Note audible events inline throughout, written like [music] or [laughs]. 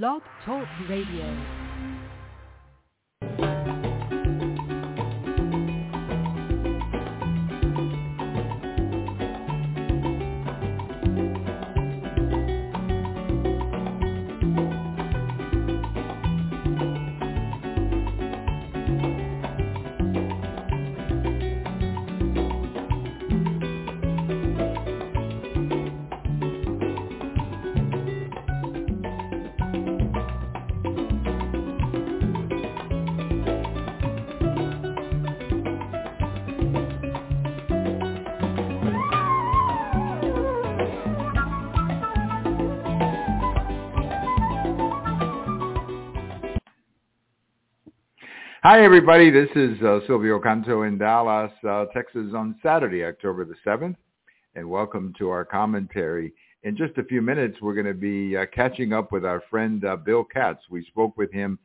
Blog Talk Radio. Hi, everybody. This is uh, Silvio Canto in Dallas, uh, Texas on Saturday, October the 7th, and welcome to our commentary. In just a few minutes, we're going to be uh, catching up with our friend uh, Bill Katz. We spoke with him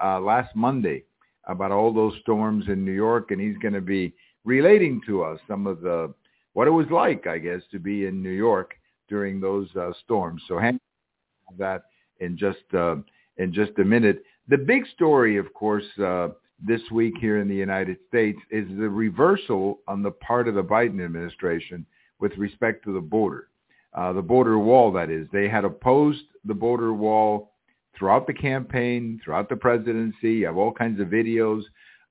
uh, last Monday about all those storms in New York, and he's going to be relating to us some of the what it was like, I guess, to be in New York during those uh, storms. So hang on that in just in just a minute. The big story, of course, this week here in the United States is the reversal on the part of the Biden administration with respect to the border. Uh, the border wall, that is. They had opposed the border wall throughout the campaign, throughout the presidency. You have all kinds of videos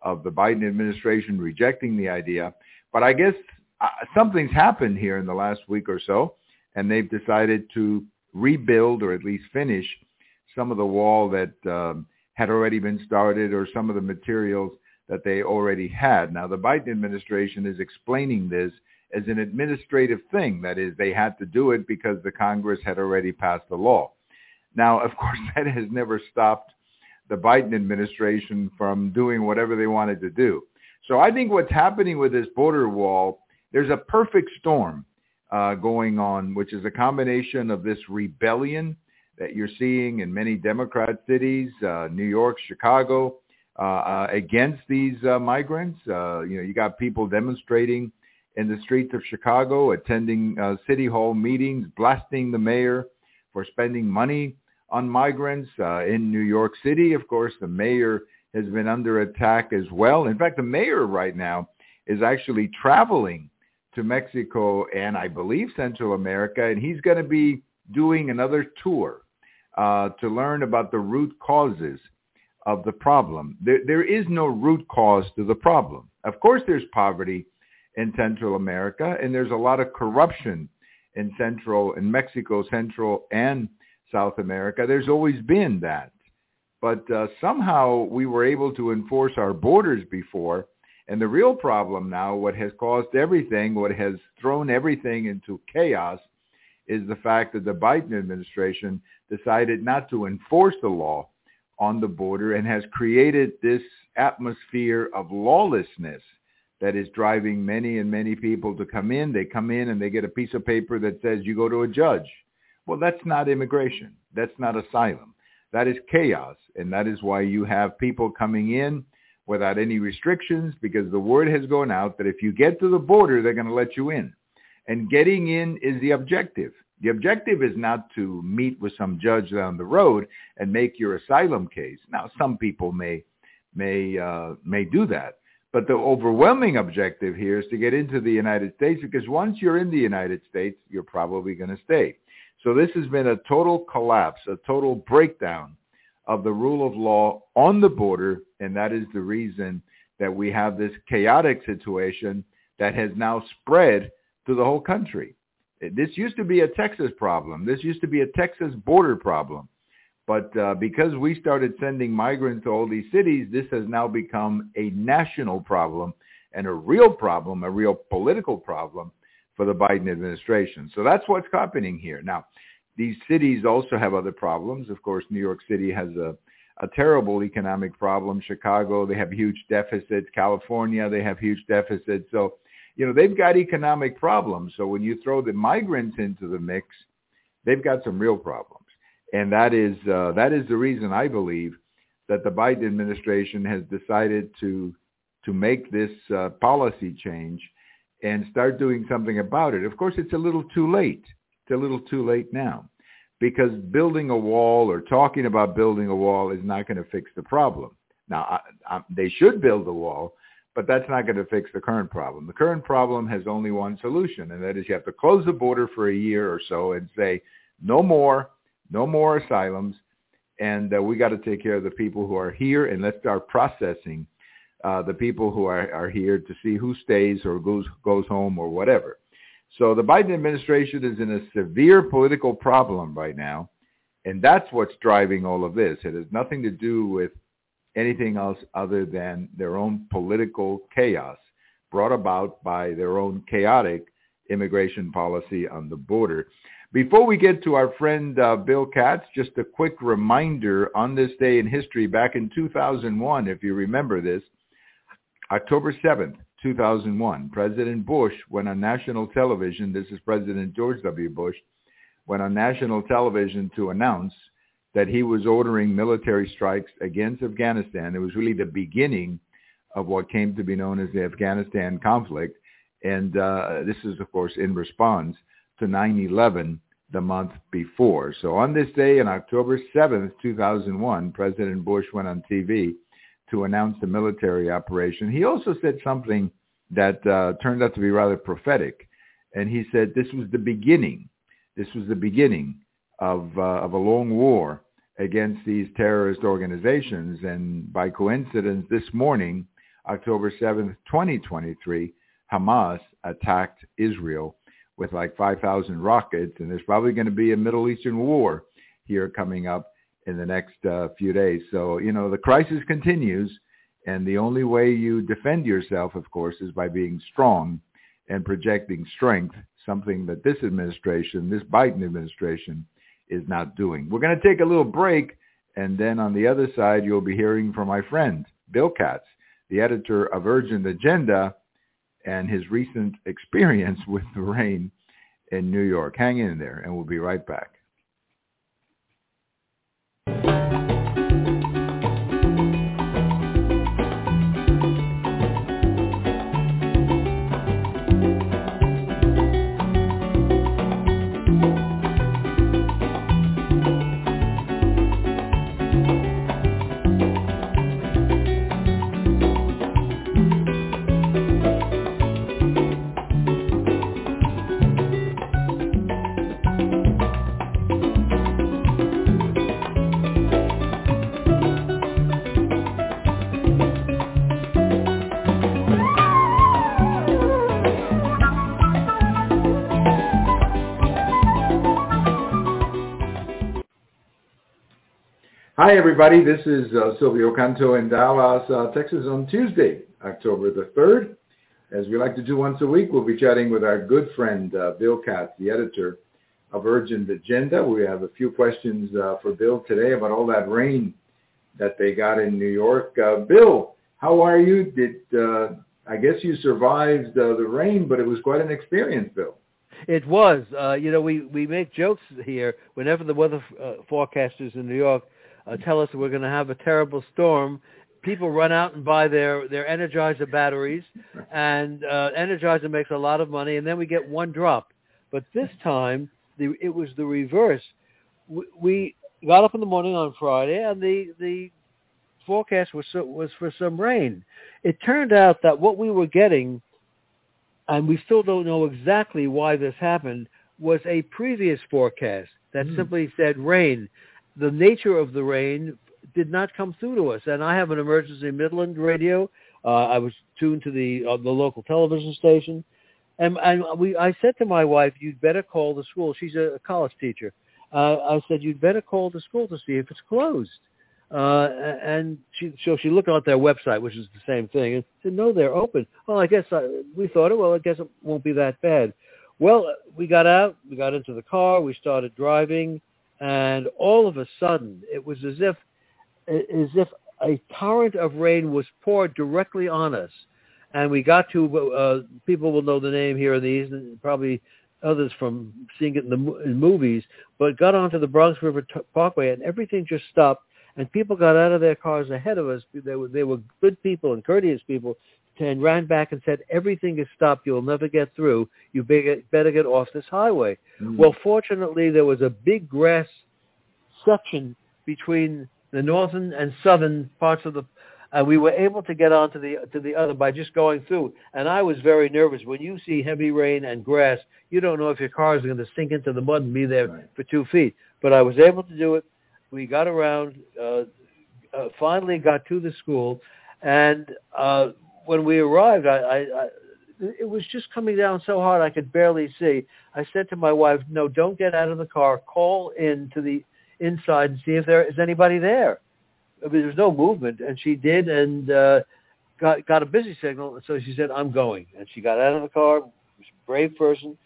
of the Biden administration rejecting the idea. But I guess uh, something's happened here in the last week or so, and they've decided to rebuild or at least finish some of the wall that um, had already been started or some of the materials that they already had. Now, the Biden administration is explaining this as an administrative thing. That is, they had to do it because the Congress had already passed the law. Now, of [laughs] course, that has never stopped the Biden administration from doing whatever they wanted to do. So I think what's happening with this border wall, there's a perfect storm uh, going on, which is a combination of this rebellion that you're seeing in many Democrat cities, uh, New York, Chicago, uh, uh, against these uh, migrants. Uh, you know, you got people demonstrating in the streets of Chicago, attending city hall meetings, blasting the mayor for spending money on migrants. In New York City, of course, the mayor has been under attack as well. In fact, the mayor right now is actually traveling to Mexico and I believe Central America, and he's going to be doing another tour uh, to learn about the root causes of the problem. There, there is no root cause to the problem. Of course, there's poverty in Central America, and there's a lot of corruption in Central, in Mexico, Central, and South America. There's always been that. But uh, somehow we were able to enforce our borders before. And the real problem now, what has caused everything, what has thrown everything into chaos, is the fact that the Biden administration decided not to enforce the law on the border and has created this atmosphere of lawlessness that is driving many and many people to come in. They come in and they get a piece of paper that says you go to a judge. Well, that's not immigration. That's not asylum. That is chaos. And that is why you have people coming in without any restrictions because the word has gone out that if you get to the border, they're going to let you in. And getting in is the objective. The objective is not to meet with some judge down the road and make your asylum case. Now, some people may may uh, may do that, but the overwhelming objective here is to get into the United States because once you're in the United States, you're probably going to stay. So this has been a total collapse, a total breakdown of the rule of law on the border, and that is the reason that we have this chaotic situation that has now spread to the whole country. This used to be a Texas problem. This used to be a Texas border problem. But uh, because we started sending migrants to all these cities, this has now become a national problem and a real problem, a real political problem for the Biden administration. So that's what's happening here. Now, these cities also have other problems. Of course, New York City has a, a terrible economic problem. Chicago, they have huge deficits. California, they have huge deficits. So you know, they've got economic problems. So when you throw the migrants into the mix, they've got some real problems. And that is uh, that is the reason I believe that the Biden administration has decided to to make this uh, policy change and start doing something about it. Of course, it's a little too late. It's a little too late now because building a wall or talking about building a wall is not going to fix the problem. Now, I, I, they should build a wall, but that's not going to fix the current problem. The current problem has only one solution, and that is you have to close the border for a year or so and say, no more, no more asylums, and uh, we got to take care of the people who are here, and let's start processing uh, the people who are, are here to see who stays or goes goes home or whatever. So the Biden administration is in a severe political problem right now, and that's what's driving all of this. It has nothing to do with anything else other than their own political chaos brought about by their own chaotic immigration policy on the border. Before we get to our friend uh, Bill Katz, just a quick reminder on this day in history back in 2001, if you remember this, October 7th, 2001, President Bush went on national television. This is President George W. Bush went on national television to announce that he was ordering military strikes against Afghanistan. It was really the beginning of what came to be known as the Afghanistan conflict. And uh, this is, of course, in response to 9-11 the month before. So on this day, on October 7th, 2001, President Bush went on TV to announce the military operation. He also said something that uh, turned out to be rather prophetic. And he said this was the beginning. This was the beginning of, uh, of a long war against these terrorist organizations. And by coincidence, this morning, October 7th, 2023, Hamas attacked Israel with like 5,000 rockets. And there's probably going to be a Middle Eastern war here coming up in the next uh, few days. So, you know, the crisis continues. And the only way you defend yourself, of course, is by being strong and projecting strength, something that this administration, this Biden administration, is not doing. We're going to take a little break, and then on the other side, you'll be hearing from my friend, Bill Katz, the editor of Urgent Agenda, and his recent [laughs] experience with the rain in New York. Hang in there, and we'll be right back. Hi, everybody. This is uh, Silvio Canto in Dallas, uh, Texas on Tuesday, October the 3rd. As we like to do once a week, we'll be chatting with our good friend, uh, Bill Katz, the editor of Urgent Agenda. We have a few questions uh, for Bill today about all that rain that they got in New York. Uh, Bill, how are you? Did uh, I guess you survived the rain, but it was quite an experience, Bill. It was. you know, we, we make jokes here whenever the weather forecasters in New York uh, tell us we're going to have a terrible storm, people run out and buy their their Energizer batteries, [laughs] and uh, Energizer makes a lot of money, and then we get one drop. But this time, the, it was the reverse. We, we got up in the morning on Friday, and the the forecast was was for some rain. It turned out that what we were getting, and we still don't know exactly why this happened, was a previous forecast that mm. simply said rain the nature of the rain did not come through to us. And I have an emergency Midland radio. Uh, I was tuned to the uh, the local television station, and and we I said to my wife, "You'd better call the school." She's a, college teacher. Uh, I said, "You'd better call the school to see if it's closed." Uh, and she so she looked at their website, which is the same thing, and said, "No, they're open." Well, I guess I, we thought, "Oh, well, I guess it won't be that bad." Well, we got out, we got into the car, we started driving and all of a sudden it was as if as if a torrent of rain was poured directly on us. And we got to, uh, people will know the name here in these, and probably others from seeing it in the in movies, but got onto the Bronx River T- Parkway and everything just stopped and people got out of their cars ahead of us. They were, they were good people and courteous people and ran back and said, everything is stopped. You'll never get through. You better get off this highway. Mm. Well, fortunately, there was a big grass section between the northern and southern parts of the and we were able to get onto the to the other by just going through. And I was very nervous. When you see heavy rain and grass, you don't know if your car is going to sink into the mud and be there Right. for two feet. But I was able to do it. We got around. Uh, uh, finally, got to the school, and uh, when we arrived, I, I, I it was just coming down so hard I could barely see. I said to my wife, "No, don't get out of the car. Call in to the inside and see if there is anybody there." I mean, there was no movement, and she did, and uh, got got a busy signal. So she said, "I'm going," and she got out of the car. She a brave person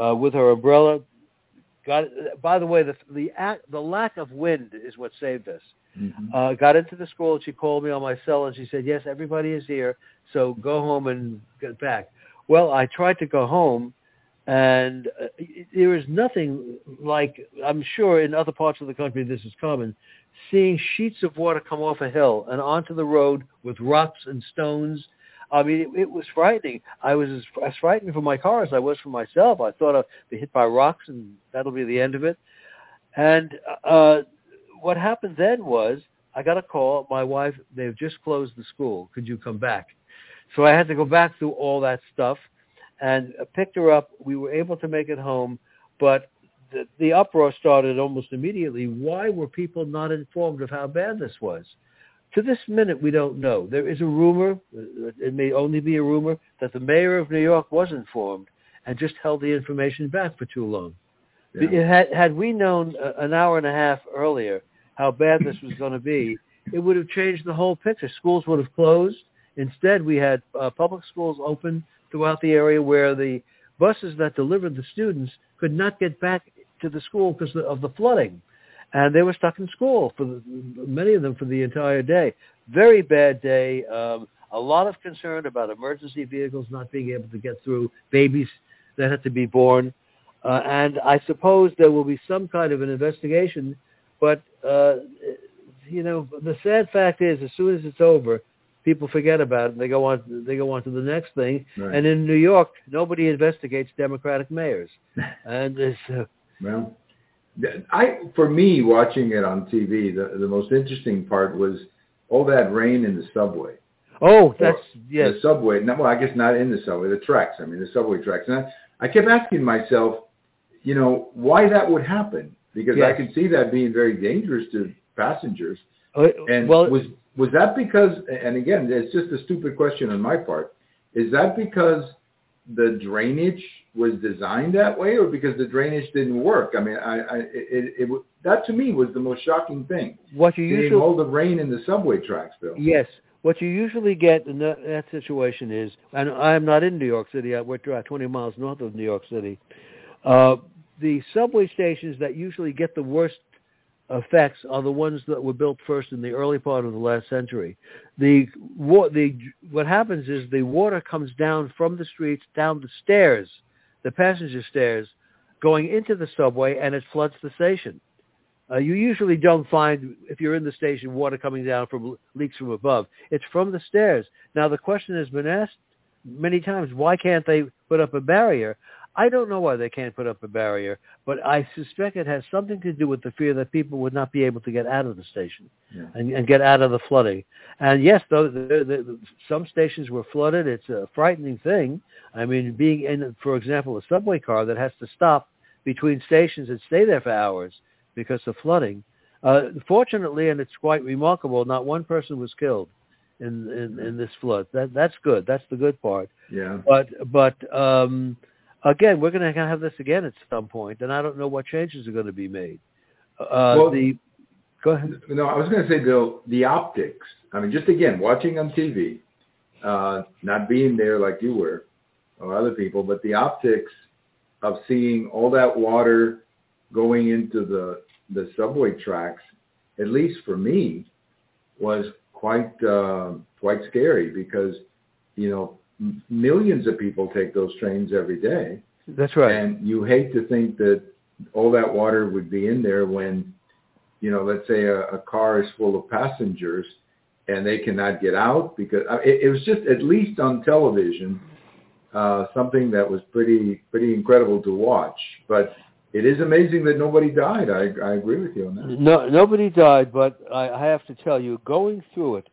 uh, with her umbrella. Got by the way, the the act, the lack of wind is what saved us. Mhm. Uh, got into the school. and She called me on my cell, and she said, "Yes, everybody is here. So go home and get back." Well, I tried to go home, and uh, there is nothing like I'm sure in other parts of the country this is common. Seeing sheets of water come off a hill and onto the road with rocks and stones. I mean, it, it was frightening. I was as, as frightened for my car as I was for myself. I thought I'd be hit by rocks and that'll be the end of it. And uh, what happened then was I got a call. My wife, they've just closed the school. Could you come back? So I had to go back through all that stuff and picked her up. We were able to make it home, but the, the uproar started almost immediately. Why were people not informed of how bad this was? To this minute, we don't know. There is a rumor, uh, it may only be a rumor, that the mayor of New York was informed and just held the information back for too long. Yeah. Had, had we known uh, an hour and a half earlier how bad this was going to be, it would have changed the whole picture. Schools would have closed. Instead, we had uh, public schools open throughout the area where the buses that delivered the students could not get back to the school because of the flooding. And they were stuck in school for the, many of them for the entire day. Very bad day. Um, a lot of concern about emergency vehicles not being able to get through, babies that had to be born. Uh, and I suppose there will be some kind of an investigation. But, uh, you know, the sad fact is as soon as it's over, people forget about it and they go on, they go on to the next thing. Right. And in New York, nobody investigates Democratic mayors. [laughs] and it's, uh, Well, I for me watching it on TV, the the most interesting part was all that rain in the subway. oh, that's, yes. The subway. No, well, I guess not in the subway. The tracks. I mean, the subway tracks. And I, I kept asking myself, you know, why that would happen because I Yes. could see that being very dangerous to passengers. Uh, And well, was was that because? And again, it's just a stupid question on my part. Is that because the drainage was designed that way, or because the drainage didn't work? I mean, I, I it, it, it that to me was the most shocking thing. what you usually all the rain in the subway tracks, Bill. Yes. What you usually get in that, that situation is, and I'm not in New York City. I- We're uh, 20 miles north of New York City. Uh, the subway stations that usually get the worst effects are the ones that were built first in the early part of the last century. The, the what happens is the water comes down from the streets down the stairs, the passenger stairs, going into the subway, and it floods the station. Uh, you usually don't find, if you're in the station, water coming down from leaks from above. It's from the stairs. Now, the question has been asked many times, why can't they put up a barrier? I don't know why they can't put up a barrier, but I suspect it has something to do with the fear that people would not be able to get out of the station Yeah. and, and get out of the flooding. And yes, though the, the, some stations were flooded. It's a frightening thing. I mean, being in, for example, a subway car that has to stop between stations and stay there for hours because of flooding. Uh, fortunately, and it's quite remarkable, not one person was killed in, in, in this flood. That, that's good. That's the good part. Yeah. But but um, again, we're going to have this again at some point, and I don't know what changes are going to be made. Uh, Well- the go ahead. No, I was going to say, Bill, the optics. I mean, just again, watching on TV, uh, not being there like you were or other people, but the optics of seeing all that water going into the the subway tracks, at least for me, was quite uh, quite scary because you know millions of people take those trains every day. That's right. And you hate to think that all that water would be in there when, you know, let's say a, a car is full of passengers and they cannot get out because uh, it, it was just at least on television uh, something that was pretty pretty incredible to watch. But it is amazing that nobody died. I, I agree with you on that. No, nobody died, but I, I have to tell you, going through it,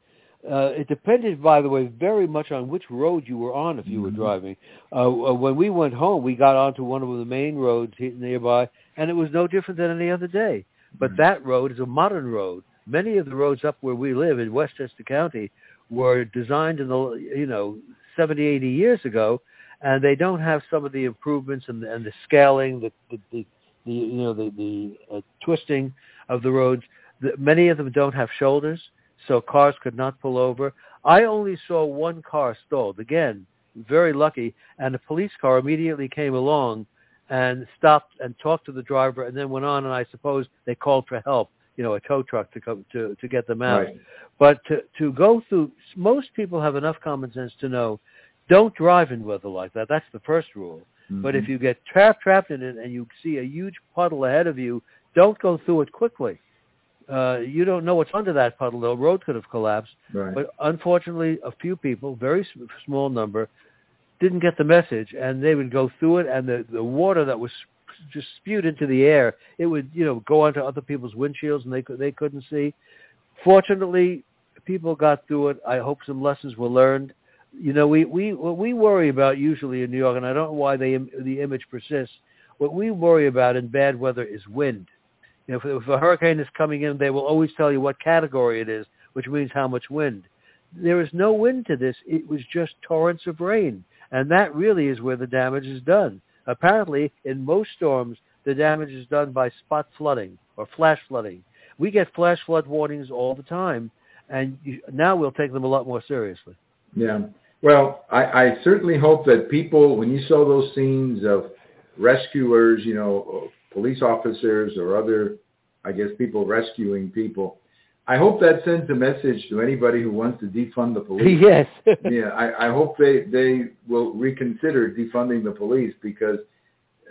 uh, it depended, by the way, very much on which road you were on if you were Mhm. driving. Uh, when we went home, we got onto one of the main roads nearby, and it was no different than any other day. But Mhm. that road is a modern road. Many of the roads up where we live in Westchester County were designed in the you know 70, 80 years ago, and they don't have some of the improvements and, and the scaling, the the, the, the you know the the uh, twisting of the roads. The, many of them don't have shoulders, so cars could not pull over. I only saw one car stalled. Again, very lucky, and a police car immediately came along and stopped and talked to the driver, and then went on. And I suppose they called for help, you know, a tow truck to come to to get them out. Right. But to to go through, most people have enough common sense to know, don't drive in weather like that. That's the first rule. Mm-hmm. But if you get trapped trapped in it and you see a huge puddle ahead of you, don't go through it quickly. Uh, you don't know what's under that puddle. The road could have collapsed. right. But unfortunately, a few people, very small number, didn't get the message, and they would go through it, and the the water that was just spewed into the air, it would you know go onto other people's windshields, and they could they couldn't see. Fortunately, people got through it. I hope some lessons were learned. You know, we we what we worry about usually in New York, and I don't know why they, the image persists. What we worry about in bad weather is wind. You know, if, if a hurricane is coming in, they will always tell you what category it is, which means how much wind. There is no wind to this. It was just torrents of rain, and that really is where the damage is done. Apparently, in most storms, the damage is done by spot flooding or flash flooding. We get flash flood warnings all the time, and you, now we'll take them a lot more seriously. Yeah. Well, I, I certainly hope that people, when you saw those scenes of rescuers, you know, police officers or other, I guess, people rescuing people, I hope that sends a message to anybody who wants to defund the police. [laughs] yes. [laughs] yeah, I, I hope they they will reconsider defunding the police because,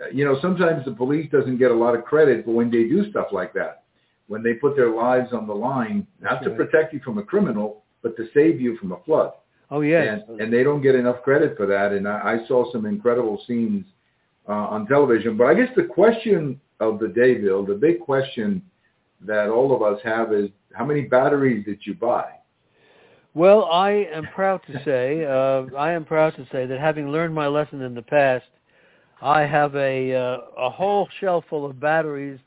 uh, you know, sometimes the police doesn't get a lot of credit for when they do stuff like that, when they put their lives on the line, not That's to right. protect you from a criminal, but to save you from a flood. Oh yes. And, and they don't get enough credit for that. And I, I saw some incredible scenes uh, on television. But I guess the question of the day, Bill, the big question that all of us have is, how many batteries did you buy? Well, I am proud to say, uh, I am proud to say that having learned my lesson in the past, I have a uh, a whole shelf full of batteries,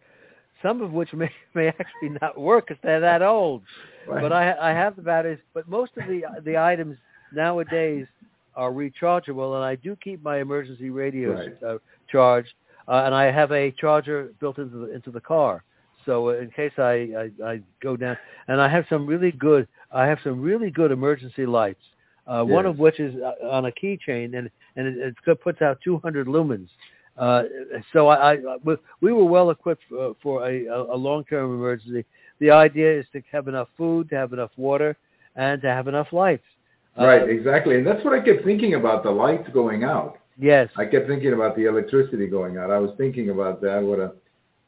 some of which may [laughs] may actually not work because they're that old. But I I have the batteries. But most of the the items nowadays are rechargeable, and I do keep my emergency radios Right. uh, charged, uh, and I have a charger built into the into the car. So uh, in case I, I I go down, and I have some really good I have some really good emergency lights. Uh, One of which is uh, on a keychain, and and it, it puts out 200 lumens. Uh, so I, I we- we were well equipped for, for a, a long-term emergency. The idea is to have enough food, to have enough water, and to have enough lights. Right, exactly. And that's what I kept thinking about, the lights going out. Yes. I kept thinking about the electricity going out. I was thinking about that. What a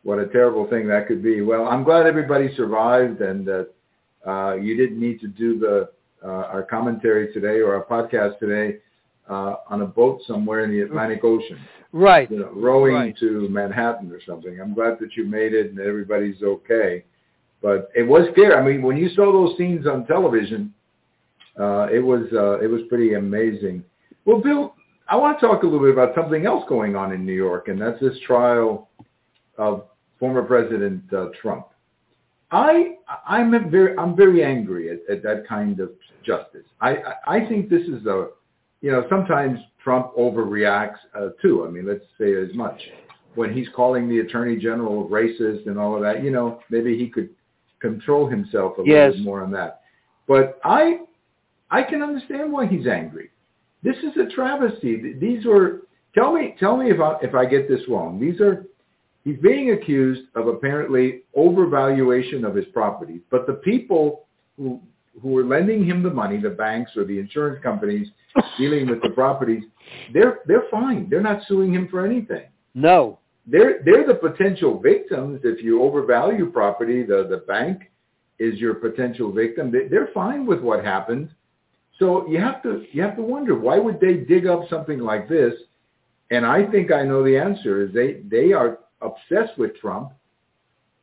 what a terrible thing that could be. Well, I'm glad everybody survived and that uh, you didn't need to do the uh, our commentary today or our podcast today uh, on a boat somewhere in the Atlantic Ocean, Right. you know, rowing Right. to Manhattan or something. I'm glad that you made it and everybody's okay. But it was scary. I mean, when you saw those scenes on television, uh, it was uh, it was pretty amazing. Well, Bill, I want to talk a little bit about something else going on in New York, and that's this trial of former President uh, Trump. I I'm very I'm very angry at, at that kind of justice. I, I I think this is a you know sometimes Trump overreacts uh, too. I mean, let's say as much when he's calling the attorney general racist and all of that. You know, maybe he could control himself a Yes. little bit more on that. But I I can understand why he's angry. This is a travesty. These were tell me tell me if I if I get this wrong. These are he's being accused of apparently overvaluation of his properties, but the people who who were lending him the money, the banks or the insurance companies dealing with the properties, they're they're fine. They're not suing him for anything. No. They're they're the potential victims if you overvalue property. The the bank is your potential victim. They're fine with what happened. So you have to you have to wonder why would they dig up something like this? And I think I know the answer is they they are obsessed with Trump.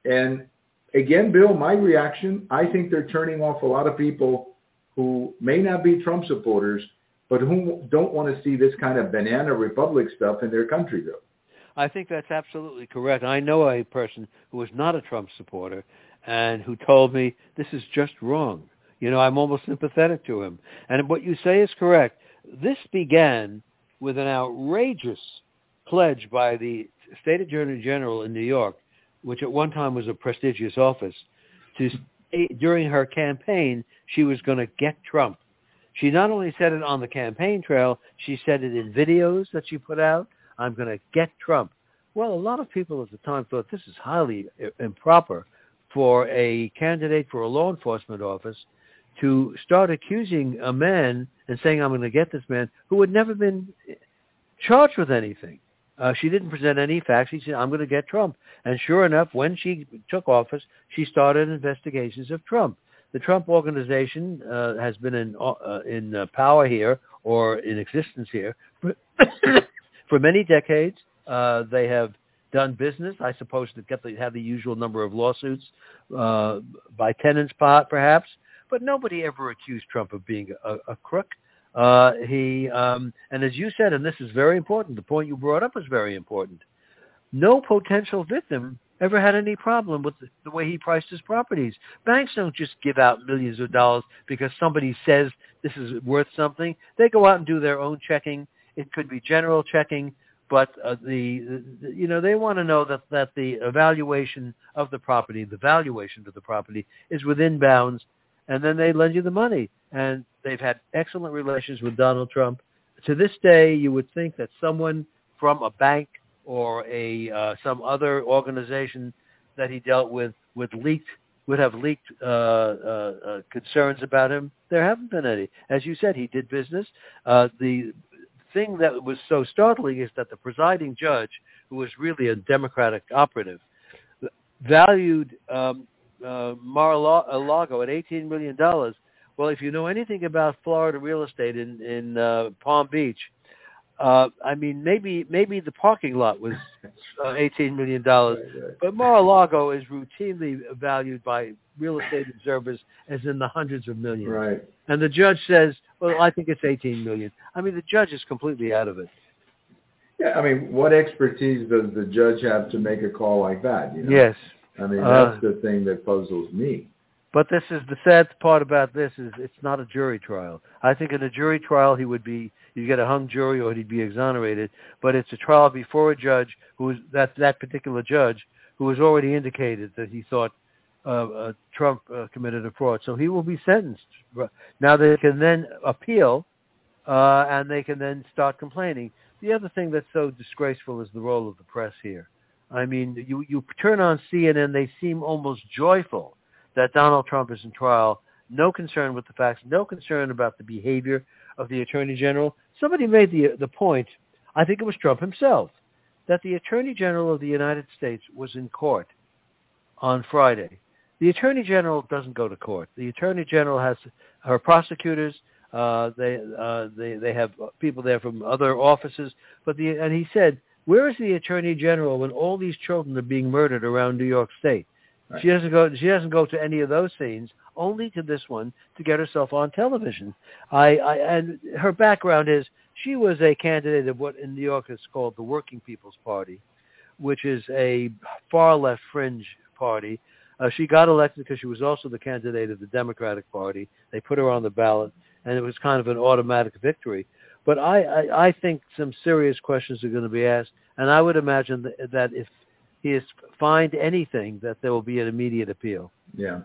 And again, Bill, my reaction, I think they're turning off a lot of people who may not be Trump supporters, but who don't want to see this kind of banana republic stuff in their country, though. I think that's absolutely correct. I know a person who was not a Trump supporter and who told me this is just wrong. You know, I'm almost sympathetic to him. And what you say is correct. This began with an outrageous pledge by the state attorney general in New York, which at one time was a prestigious office, to during her campaign she was going to get Trump. She not only said it on the campaign trail, she said it in videos that she put out. I'm going to get Trump. Well, a lot of people at the time thought this is highly improper for a candidate for a law enforcement office to start accusing a man and saying, I'm going to get this man who had never been charged with anything. Uh, she didn't present any facts. She said, I'm going to get Trump. And sure enough, when she took office, she started investigations of Trump. The Trump organization uh, has been in, uh, in uh, power here or in existence here for, [coughs] for many decades. Uh, they have done business, I suppose, to get the, have the usual number of lawsuits uh, by tenants, perhaps. But nobody ever accused Trump of being a, a crook. Uh, he um, and as you said, and this is very important. The point you brought up is very important. No potential victim ever had any problem with the way he priced his properties. Banks don't just give out millions of dollars because somebody says this is worth something. They go out and do their own checking. It could be general checking, but uh, the, the you know they want to know that that the evaluation of the property, the valuation of the property, is within bounds, and then they lend you the money. And They've had excellent relations with Donald Trump. To this day, you would think that someone from a bank or a uh, some other organization that he dealt with would leaked would have leaked uh, uh, uh, concerns about him. There haven't been any. As you said, he did business. Uh, the thing that was so startling is that the presiding judge, who was really a Democratic operative, valued um, uh, Mar-a-Lago at $18 million well, if you know anything about Florida real estate in in uh, Palm Beach, uh, I mean, maybe maybe the parking lot was uh, eighteen million dollars, [laughs] right, right. but Mar-a-Lago is routinely valued by real estate observers as in the hundreds of millions. Right. And the judge says, "Well, I think it's eighteen million. I mean, the judge is completely out of it. Yeah, I mean, what expertise does the judge have to make a call like that? You know? Yes. I mean, that's uh, the thing that puzzles me. But this is the sad part about this is it's not a jury trial. I think in a jury trial he would be you get a hung jury or he'd be exonerated. But it's a trial before a judge who is that that particular judge who has already indicated that he thought uh, uh, Trump uh, committed a fraud. So he will be sentenced. Now they can then appeal, uh, and they can then start complaining. The other thing that's so disgraceful is the role of the press here. I mean, you you turn on CNN, they seem almost joyful that Donald Trump is in trial, no concern with the facts, no concern about the behavior of the Attorney General. Somebody made the, the point, I think it was Trump himself, that the Attorney General of the United States was in court on Friday. The Attorney General doesn't go to court. The Attorney General has her prosecutors. Uh, they uh, they they have people there from other offices. But the and he said, where is the Attorney General when all these children are being murdered around New York State? Right. She doesn't go. She doesn't go to any of those scenes. Only to this one to get herself on television. I, I and her background is she was a candidate of what in New York is called the Working People's Party, which is a far left fringe party. Uh, she got elected because she was also the candidate of the Democratic Party. They put her on the ballot, and it was kind of an automatic victory. But I, I, I think some serious questions are going to be asked, and I would imagine that, that if he is fined anything, that there will be an immediate appeal. Yeah.